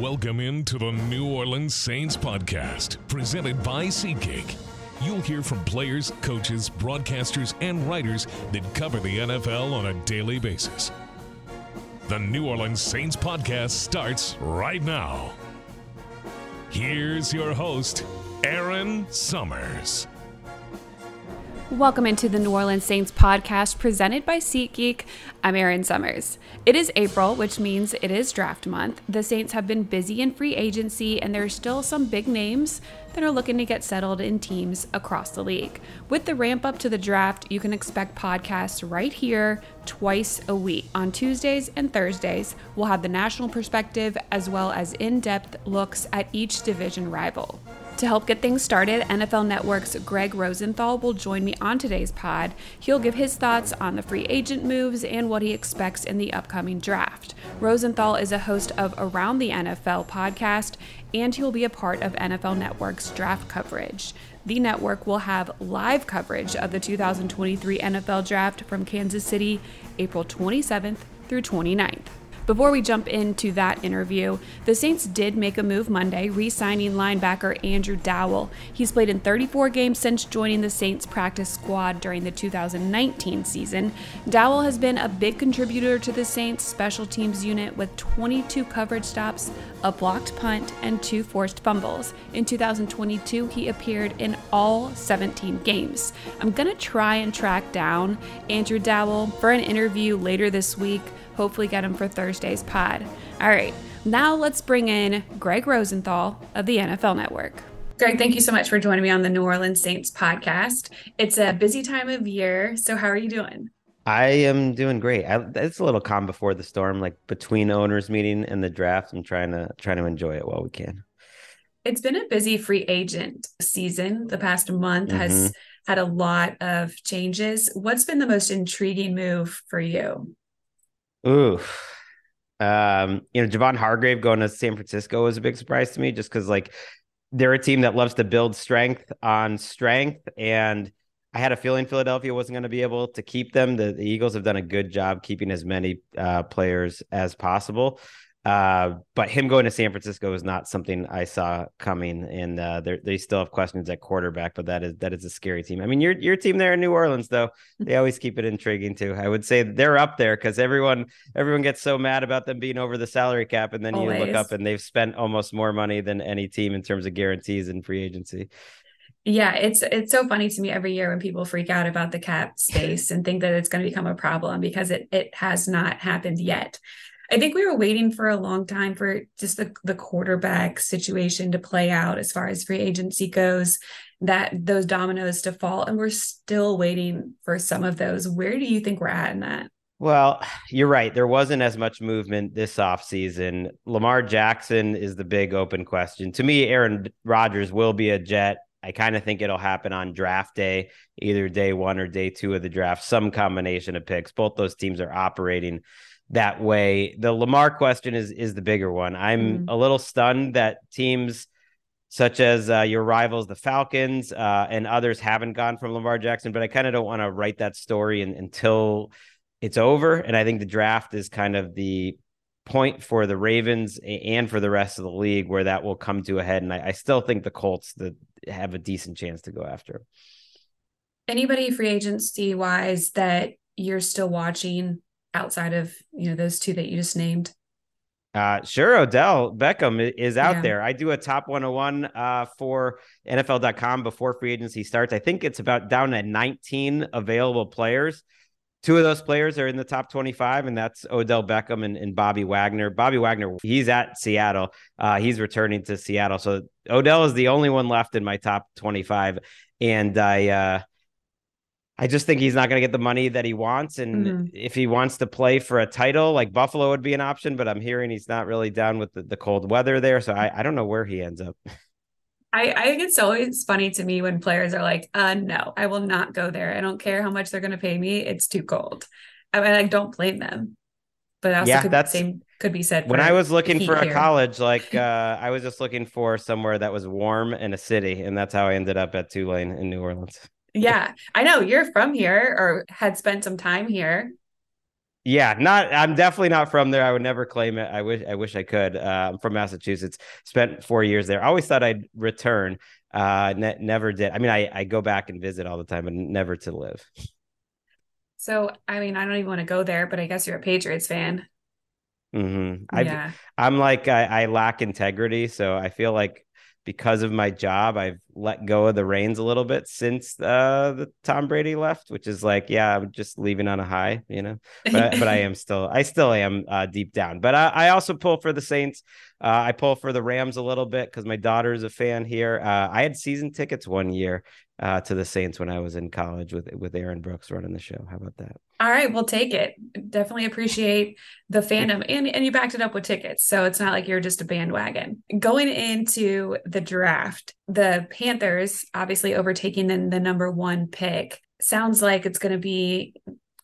Welcome into the New Orleans Saints podcast, presented by SeatGeek. You'll hear from players, coaches, broadcasters, and writers that cover the NFL on a daily basis. The New Orleans Saints podcast starts right now. Here's your host, Erin Summers. Welcome into the New Orleans Saints podcast presented by SeatGeek. I'm Erin Summers. It is April, which means it is draft month. The Saints have been busy in free agency, and there are still some big names that are looking to get settled in teams across the league. With the ramp up to the draft, you can expect podcasts right here twice a week. On Tuesdays and Thursdays, we'll have the national perspective as well as in depth looks at each division rival. To help get things started, NFL Network's Gregg Rosenthal will join me on today's pod. He'll give his thoughts on the free agent moves and what he expects in the upcoming draft. Rosenthal is a host of Around the NFL podcast, and he'll be a part of NFL Network's draft coverage. The network will have live coverage of the 2023 NFL Draft from Kansas City, April 27th through 29th. Before we jump into that interview, the Saints did make a move Monday, re signing linebacker Andrew Dowell. He's played in 34 games since joining the Saints practice squad during the 2019 season. Dowell has been a big contributor to the Saints special teams unit with 22 coverage stops, a blocked punt, and two forced fumbles. In 2022, he appeared in all 17 games. I'm going to try and track down Andrew Dowell for an interview later this week hopefully get him for Thursday's pod. All right, now let's bring in Gregg Rosenthal of the NFL Network. Gregg, thank you so much for joining me on the New Orleans Saints podcast. It's a busy time of year. So, how are you doing? I am doing great. I, it's a little calm before the storm, like between owners meeting and the draft. I'm trying to trying to enjoy it while we can. It's been a busy free agent season. The past month mm-hmm. has had a lot of changes. What's been the most intriguing move for you? Ooh. Um, you know, Javon Hargrave going to San Francisco was a big surprise to me just because like they're a team that loves to build strength on strength. And I had a feeling Philadelphia wasn't going to be able to keep them. The, the, Eagles have done a good job keeping as many uh, players as possible. Uh, but him going to San Francisco is not something I saw coming, and uh, they still have questions at quarterback. But that is that is a scary team. I mean, your your team there in New Orleans, though, they always keep it intriguing too. I would say they're up there because everyone everyone gets so mad about them being over the salary cap, and then always. you look up and they've spent almost more money than any team in terms of guarantees and free agency. Yeah, it's it's so funny to me every year when people freak out about the cap space and think that it's going to become a problem because it it has not happened yet. I think we were waiting for a long time for just the, the quarterback situation to play out as far as free agency goes, that those dominoes to fall. And we're still waiting for some of those. Where do you think we're at in that? Well, you're right. There wasn't as much movement this offseason. Lamar Jackson is the big open question. To me, Aaron Rodgers will be a Jet. I kind of think it'll happen on draft day, either day one or day two of the draft, some combination of picks. Both those teams are operating that way. The Lamar question is is the bigger one. I'm mm. a little stunned that teams such as uh, your rivals, the Falcons, uh, and others haven't gone from Lamar Jackson, but I kind of don't want to write that story in, until it's over. And I think the draft is kind of the point for the Ravens and for the rest of the league where that will come to a head. And I, I still think the Colts that have a decent chance to go after. Anybody free agency wise that you're still watching outside of you know those two that you just named? Uh, sure, Odell Beckham is out yeah. there. I do a top 101 uh, for NFL.com before free agency starts. I think it's about down at 19 available players. Two of those players are in the top 25, and that's Odell Beckham and, and Bobby Wagner. Bobby Wagner, he's at Seattle. Uh, he's returning to Seattle. So Odell is the only one left in my top 25. And I, uh, I just think he's not going to get the money that he wants. And mm-hmm. if he wants to play for a title, like Buffalo would be an option, but I'm hearing he's not really down with the, the cold weather there. So I, I don't know where he ends up. I, I think it's always funny to me when players are like, uh, no, I will not go there. I don't care how much they're going to pay me. It's too cold. I mean, I don't blame them. But also yeah, could, that's same could be said. When I was looking for a here. college, like uh, I was just looking for somewhere that was warm in a city, and that's how I ended up at Tulane in New Orleans yeah, I know you're from here or had spent some time here. Yeah, not. I'm definitely not from there. I would never claim it. I wish. I wish I could. Uh, I'm from Massachusetts. Spent four years there. I always thought I'd return. Uh, ne- never did. I mean, I I go back and visit all the time, but never to live. So, I mean, I don't even want to go there, but I guess you're a Patriots fan. Mm-hmm. Yeah. I'm like I, I lack integrity, so I feel like because of my job, I've let go of the reins a little bit since uh, the Tom Brady left, which is like, yeah, I'm just leaving on a high, you know. But, but I am still, I still am uh, deep down. But I, I, also pull for the Saints. Uh, I pull for the Rams a little bit because my daughter is a fan here. Uh, I had season tickets one year, uh, to the Saints when I was in college with with Aaron Brooks running the show. How about that? All right, we'll take it. Definitely appreciate the fandom, and and you backed it up with tickets, so it's not like you're just a bandwagon. Going into the draft, the Panthers obviously overtaking the, the number one pick. Sounds like it's going to be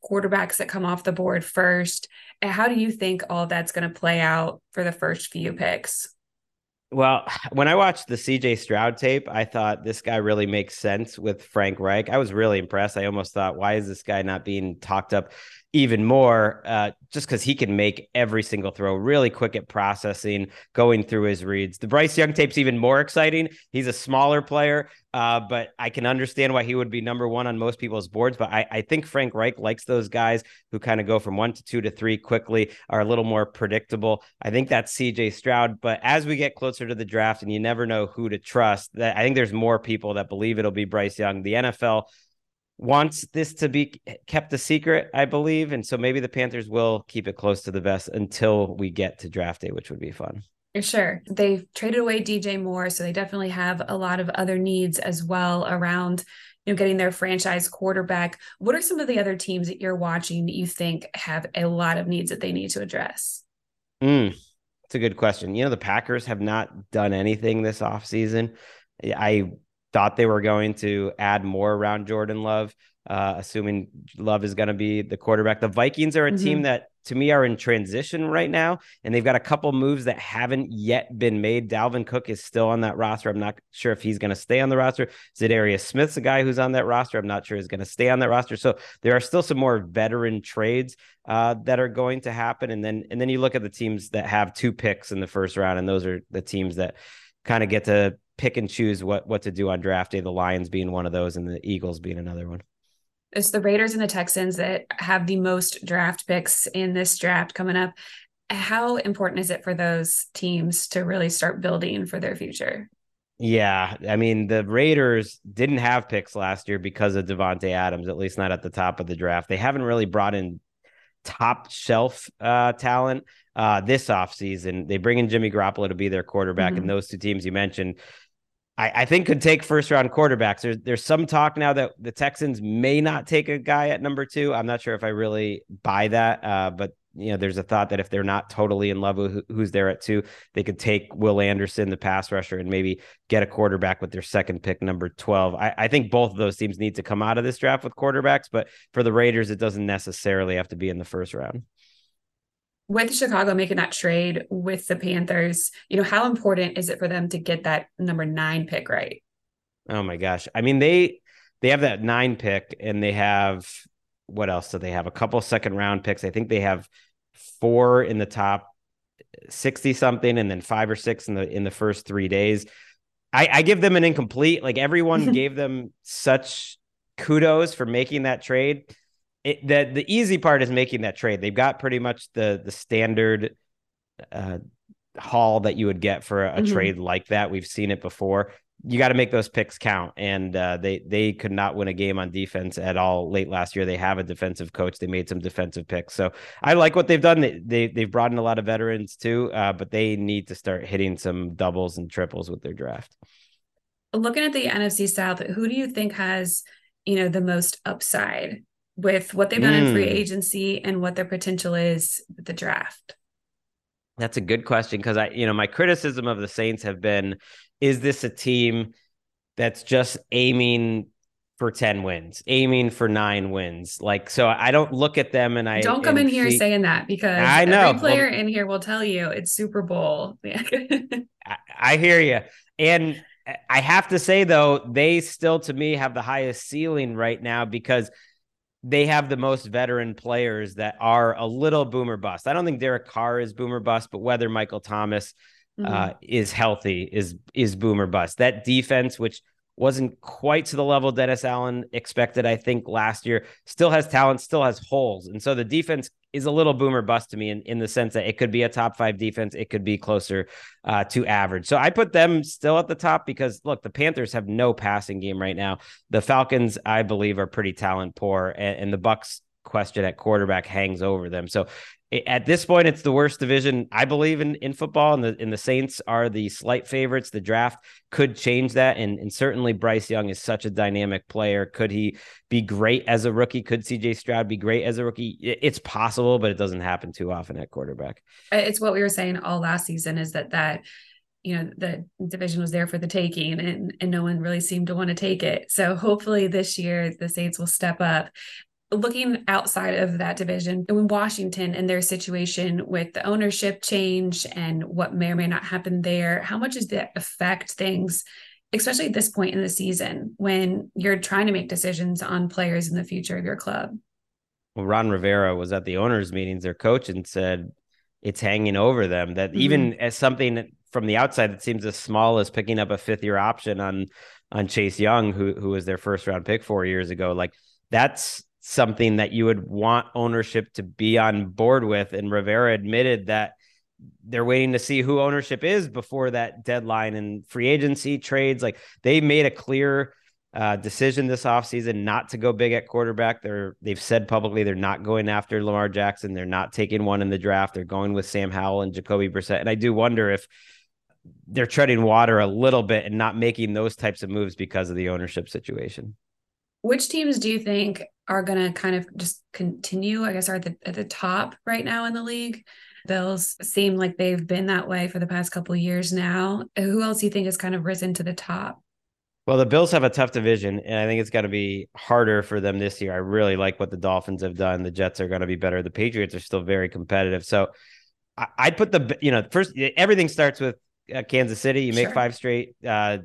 quarterbacks that come off the board first. How do you think all that's going to play out for the first few picks? Well, when I watched the CJ Stroud tape, I thought this guy really makes sense with Frank Reich. I was really impressed. I almost thought, why is this guy not being talked up even more uh, just because he can make every single throw really quick at processing, going through his reads. The Bryce Young tape's even more exciting. He's a smaller player, uh, but I can understand why he would be number one on most people's boards. But I, I think Frank Reich likes those guys who kind of go from one to two to three quickly, are a little more predictable. I think that's CJ Stroud. But as we get closer to the draft and you never know who to trust, that I think there's more people that believe it'll be Bryce Young. The NFL wants this to be kept a secret, I believe. And so maybe the Panthers will keep it close to the vest until we get to draft day, which would be fun. Sure. They've traded away DJ Moore, so they definitely have a lot of other needs as well around you know getting their franchise quarterback. What are some of the other teams that you're watching that you think have a lot of needs that they need to address? Mm, it's a good question. You know, the Packers have not done anything this offseason. I thought they were going to add more around Jordan Love, uh, assuming Love is going to be the quarterback. The Vikings are a mm-hmm. team that, to me, are in transition right now, and they've got a couple moves that haven't yet been made. Dalvin Cook is still on that roster. I'm not sure if he's going to stay on the roster. Za'Darius Smith's a guy who's on that roster. I'm not sure is going to stay on that roster. So there are still some more veteran trades uh, that are going to happen, and then and then you look at the teams that have two picks in the first round, and those are the teams that kind of get to pick and choose what what to do on draft day. The Lions being one of those, and the Eagles being another one. It's the Raiders and the Texans that have the most draft picks in this draft coming up. How important is it for those teams to really start building for their future? Yeah, I mean the Raiders didn't have picks last year because of Davante Adams, at least not at the top of the draft. They haven't really brought in top shelf uh, talent uh, this offseason. They bring in Jimmy Garoppolo to be their quarterback, mm-hmm. and those two teams you mentioned I, I think could take first round quarterbacks. There's there's some talk now that the Texans may not take a guy at number two. I'm not sure if I really buy that, uh, but you know, there's a thought that if they're not totally in love with who's there at two, they could take Will Anderson, the pass rusher, and maybe get a quarterback with their second pick, number 12. I, I, think both of those teams need to come out of this draft with quarterbacks, but for the Raiders, it doesn't necessarily have to be in the first round with Chicago making that trade with the Panthers, you know, how important is it for them to get that number nine pick right? Oh my gosh. I mean, they they have that nine pick and they have what else do they have? A couple second round picks. I think they have four in the top 60 something and then five or six in the in the first three days. I, I give them an incomplete. Like everyone gave them such kudos for making that trade it, the the easy part is making that trade. They've got pretty much the the standard uh, haul that you would get for a, a mm-hmm. trade like that. We've seen it before. You got to make those picks count, and uh, they they could not win a game on defense at all late last year. They have a defensive coach. They made some defensive picks, so I like what they've done. They, they they've brought in a lot of veterans too, uh, but they need to start hitting some doubles and triples with their draft. Looking at the NFC South, who do you think has you know the most upside with what they've done mm. in free hmm. agency and what their potential is with the draft? That's a good question because I, you know, my criticism of the Saints have been is this a team that's just aiming for 10 wins, aiming for nine wins? Like, so I don't look at them and I don't come in here saying that because I know every player well, in here will tell you it's Super Bowl. I, I hear you. And I have to say, though, they still to me have the highest ceiling right now because they have the most veteran players that are a little boomer bust. I don't think Derek Carr is boomer bust, but whether Michael Thomas mm-hmm. uh, is healthy is is boomer bust. That defense, which wasn't quite to the level Dennis Allen expected, I think, last year. Still has talent, still has holes. And so the defense is a little boomer bust to me in, in the sense that it could be a top five defense, it could be closer uh, to average. So I put them still at the top because look, the Panthers have no passing game right now. The Falcons, I believe, are pretty talent poor, and, and the Bucs question at quarterback hangs over them. So at this point, it's the worst division I believe in in football, and the and the Saints are the slight favorites. The draft could change that, and and certainly Bryce Young is such a dynamic player. Could he be great as a rookie? Could C.J. Stroud be great as a rookie? It's possible, but it doesn't happen too often at quarterback. It's what we were saying all last season is that that you know the division was there for the taking and and no one really seemed to want to take it so hopefully this year the saints will step up looking outside of that division in Washington and their situation with the ownership change and what may or may not happen there, how much does that affect things, especially at this point in the season when you're trying to make decisions on players in the future of your club? Well, Ron Rivera was at the owners' meetings, their coach, and said it's hanging over them. That mm-hmm. even as something from the outside that seems as small as picking up a fifth year option on on Chase Young, who who was their first round pick four years ago, like that's something that you would want ownership to be on board with. And Rivera admitted that they're waiting to see who ownership is before that deadline and free agency trades. Like they made a clear uh, decision this offseason not to go big at quarterback. They're they've said publicly they're not going after Lamar Jackson. They're not taking one in the draft. They're going with Sam Howell and Jacoby Brissett. And I do wonder if they're treading water a little bit and not making those types of moves because of the ownership situation. Which teams do you think are going to kind of just continue? I guess are at the, at the top right now in the league. Bills seem like they've been that way for the past couple of years now. Who else do you think has kind of risen to the top? Well, the Bills have a tough division, and I think it's going to be harder for them this year. I really like what the Dolphins have done. The Jets are going to be better. The Patriots are still very competitive. So I'd put the, you know, first, everything starts with uh, Kansas City. You make sure. five straight uh,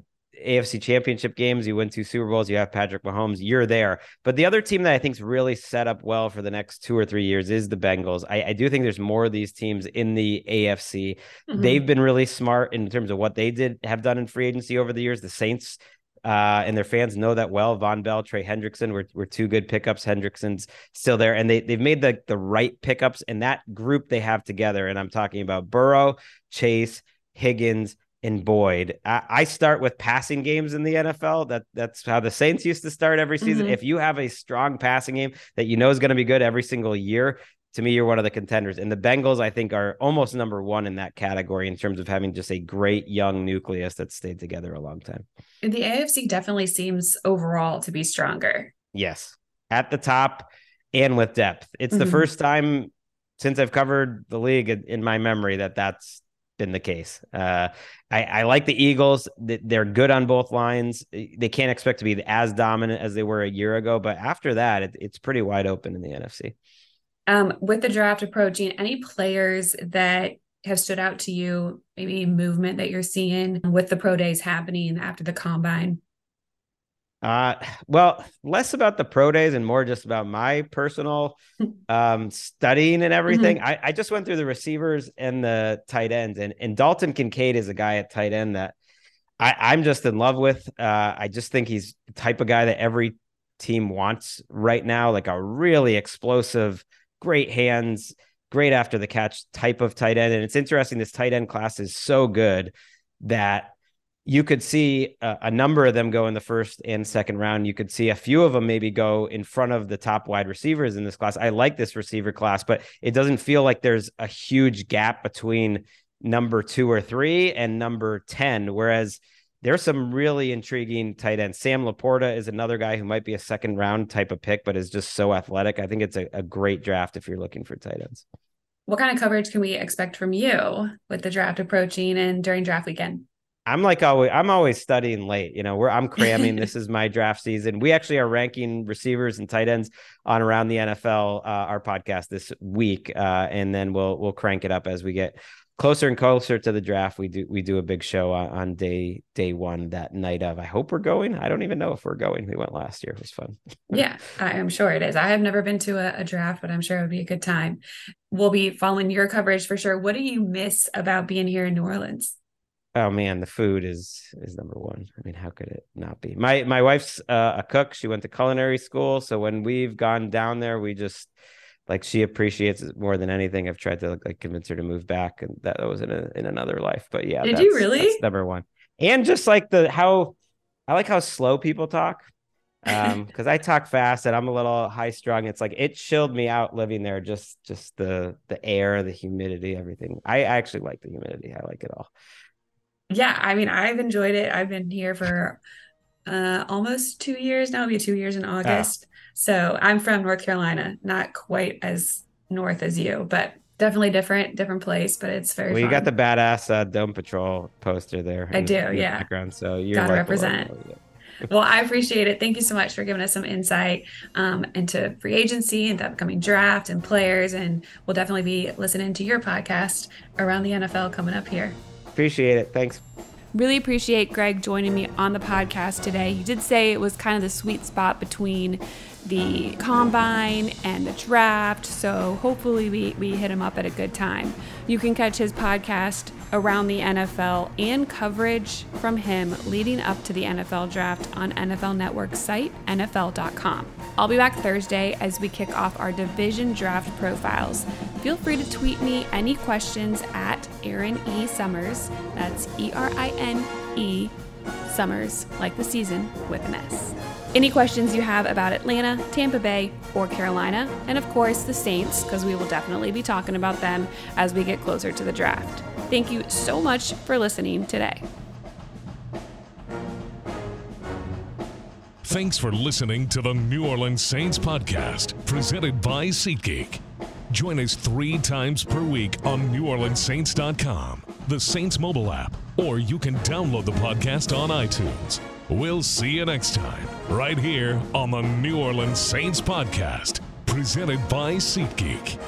AFC championship games, you win two Super Bowls, you have Patrick Mahomes, you're there. But the other team that I think is really set up well for the next two or three years is the Bengals. I, I do think there's more of these teams in the AFC. Mm-hmm. They've been really smart in terms of what they did have done in free agency over the years. The Saints uh, and their fans know that well. Vonn Bell, Trey Hendrickson were, were two good pickups. Hendrickson's still there, and they they've made the the right pickups in that group they have together. And I'm talking about Burrow, Chase, Higgins, and Boyd. I, I, start with passing games in the NFL. That that's how the Saints used to start every season. Mm-hmm. If you have a strong passing game that you know is going to be good every single year, to me, you're one of the contenders. And the Bengals, I think, are almost number one in that category in terms of having just a great young nucleus that stayed together a long time. And the AFC definitely seems overall to be stronger. Yes, at the top and with depth. It's mm-hmm. the first time since I've covered the league in my memory that that's been the case. Uh, I, I, like the Eagles. They're good on both lines. They can't expect to be as dominant as they were a year ago, but after that, it, it's pretty wide open in the NFC. Um, with the draft approaching, any players that have stood out to you, maybe movement that you're seeing with the pro days happening after the combine? Uh, well, less about the pro days and more just about my personal um, studying and everything. Mm-hmm. I, I just went through the receivers and the tight ends, and, and Dalton Kincaid is a guy at tight end that I, I'm just in love with. Uh, I just think he's the type of guy that every team wants right now, like a really explosive, great hands, great after the catch type of tight end. And it's interesting, this tight end class is so good that you could see a, a, number of them go in the first and second round. You could see a few of them maybe go in front of the top wide receivers in this class. I like this receiver class, but it doesn't feel like there's a huge gap between number two or three and number 10. Whereas there's some really intriguing tight ends. Sam LaPorta is another guy who might be a second round type of pick, but is just so athletic. I think it's a, a great draft if you're looking for tight ends. What kind of coverage can we expect from you with the draft approaching and during draft weekend? I'm like always I'm always studying late. You know, where I'm cramming. this is my draft season. We actually are ranking receivers and tight ends on around the NFL, uh, our podcast this week, uh, and then we'll we'll crank it up as we get closer and closer to the draft, we do we do a big show on, on day day one that night of. I hope we're going. I don't even know if we're going. We went last year. It was fun. yeah, I am sure it is. I have never been to a, a draft, but I'm sure it would be a good time. We'll be following your coverage for sure. What do you miss about being here in New Orleans? Oh man, the food is is number one. I mean, how could it not be? My my wife's uh, a cook. She went to culinary school, so when we've gone down there, we just like she appreciates it more than anything. I've tried to like convince her to move back, and that was in a in another life. But yeah, did you really? number one, and just like the how I like how slow people talk. Um, because I talk fast and I'm a little high strung. It's like it chilled me out living there. Just just the the air, the humidity, everything. I, I actually like the humidity. I like it all. Yeah, I mean, I've enjoyed it. I've been here for uh almost two years now. It'll be two years in ah. August. So I'm from North Carolina, not quite as north as you, but definitely different, different place. But it's very. Well, you got the badass uh, Dome Patrol poster there. I do, yeah. Background, so you're gotta represent. well, I appreciate it. Thank you so much for giving us some insight um, into free agency and the upcoming draft and players. And we'll definitely be listening to your podcast around the NFL coming up here. Appreciate it. Thanks. Really appreciate Gregg joining me on the podcast today. He did say it was kind of the sweet spot between the combine and the draft. So hopefully we, we hit him up at a good time. You can catch his podcast around the NFL and coverage from him leading up to the NFL draft on NFL Network's site, NFL.com. I'll be back Thursday as we kick off our division draft profiles. Feel free to tweet me any questions at Erin E. Summers. That's E R I N E Summers, like the season with an S. Any questions you have about Atlanta, Tampa Bay, or Carolina, and of course the Saints, because we will definitely be talking about them as we get closer to the draft. Thank you so much for listening today. Thanks for listening to the New Orleans Saints podcast, presented by SeatGeek. Join us three times per week on NewOrleansSaints.com, the Saints mobile app, or you can download the podcast on iTunes. We'll see you next time, right here on the New Orleans Saints podcast, presented by SeatGeek.